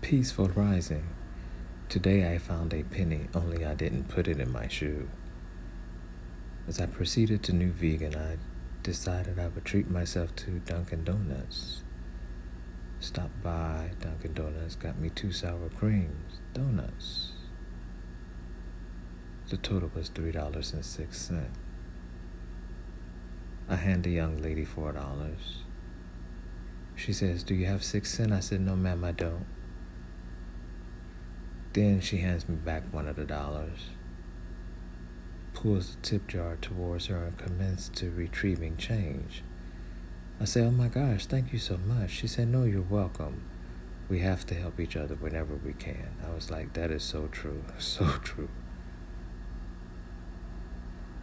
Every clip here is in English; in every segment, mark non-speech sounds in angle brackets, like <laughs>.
Peaceful rising. Today I found a penny, only I didn't put it in my shoe. As I proceeded to New Vegan, I decided I would treat myself to Dunkin' Donuts. Stopped by Dunkin' Donuts, got me two sour creams, donuts. The total was $3.06. I hand the young lady $4. She says, Do you have six cents? I said, No, ma'am, I don't. Then she hands me back one of the dollars, pulls the tip jar towards her, and commences to retrieving change. I say, Oh my gosh, thank you so much. She said, No, you're welcome. We have to help each other whenever we can. I was like, That is so true, <laughs> so true.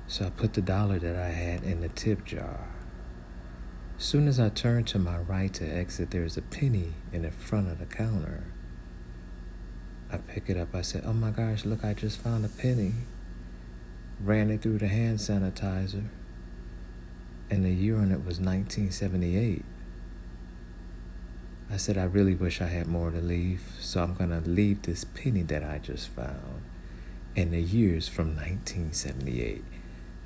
So I put the dollar that I had in the tip jar. Soon as I turn to my right to exit, there's a penny in the front of the counter. I pick it up. I said, Oh my gosh, look, I just found a penny. Ran it through the hand sanitizer. And the year on it was 1978. I said, I really wish I had more to leave, so I'm going to leave this penny that I just found and the years from 1978.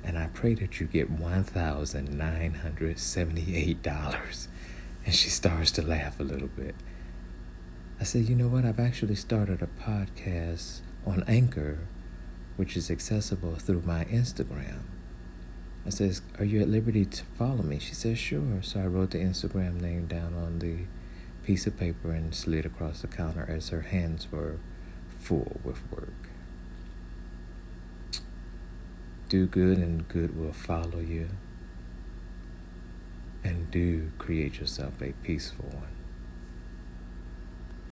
And I pray that you get $1,978. And she starts to laugh a little bit. I said, you know what? I've actually started a podcast on Anchor, which is accessible through my Instagram. I says, Are you at liberty to follow me? She says, Sure. So I wrote the Instagram name down on the piece of paper and slid across the counter as her hands were full with work. Do good and good will follow you. And do create yourself a peaceful one.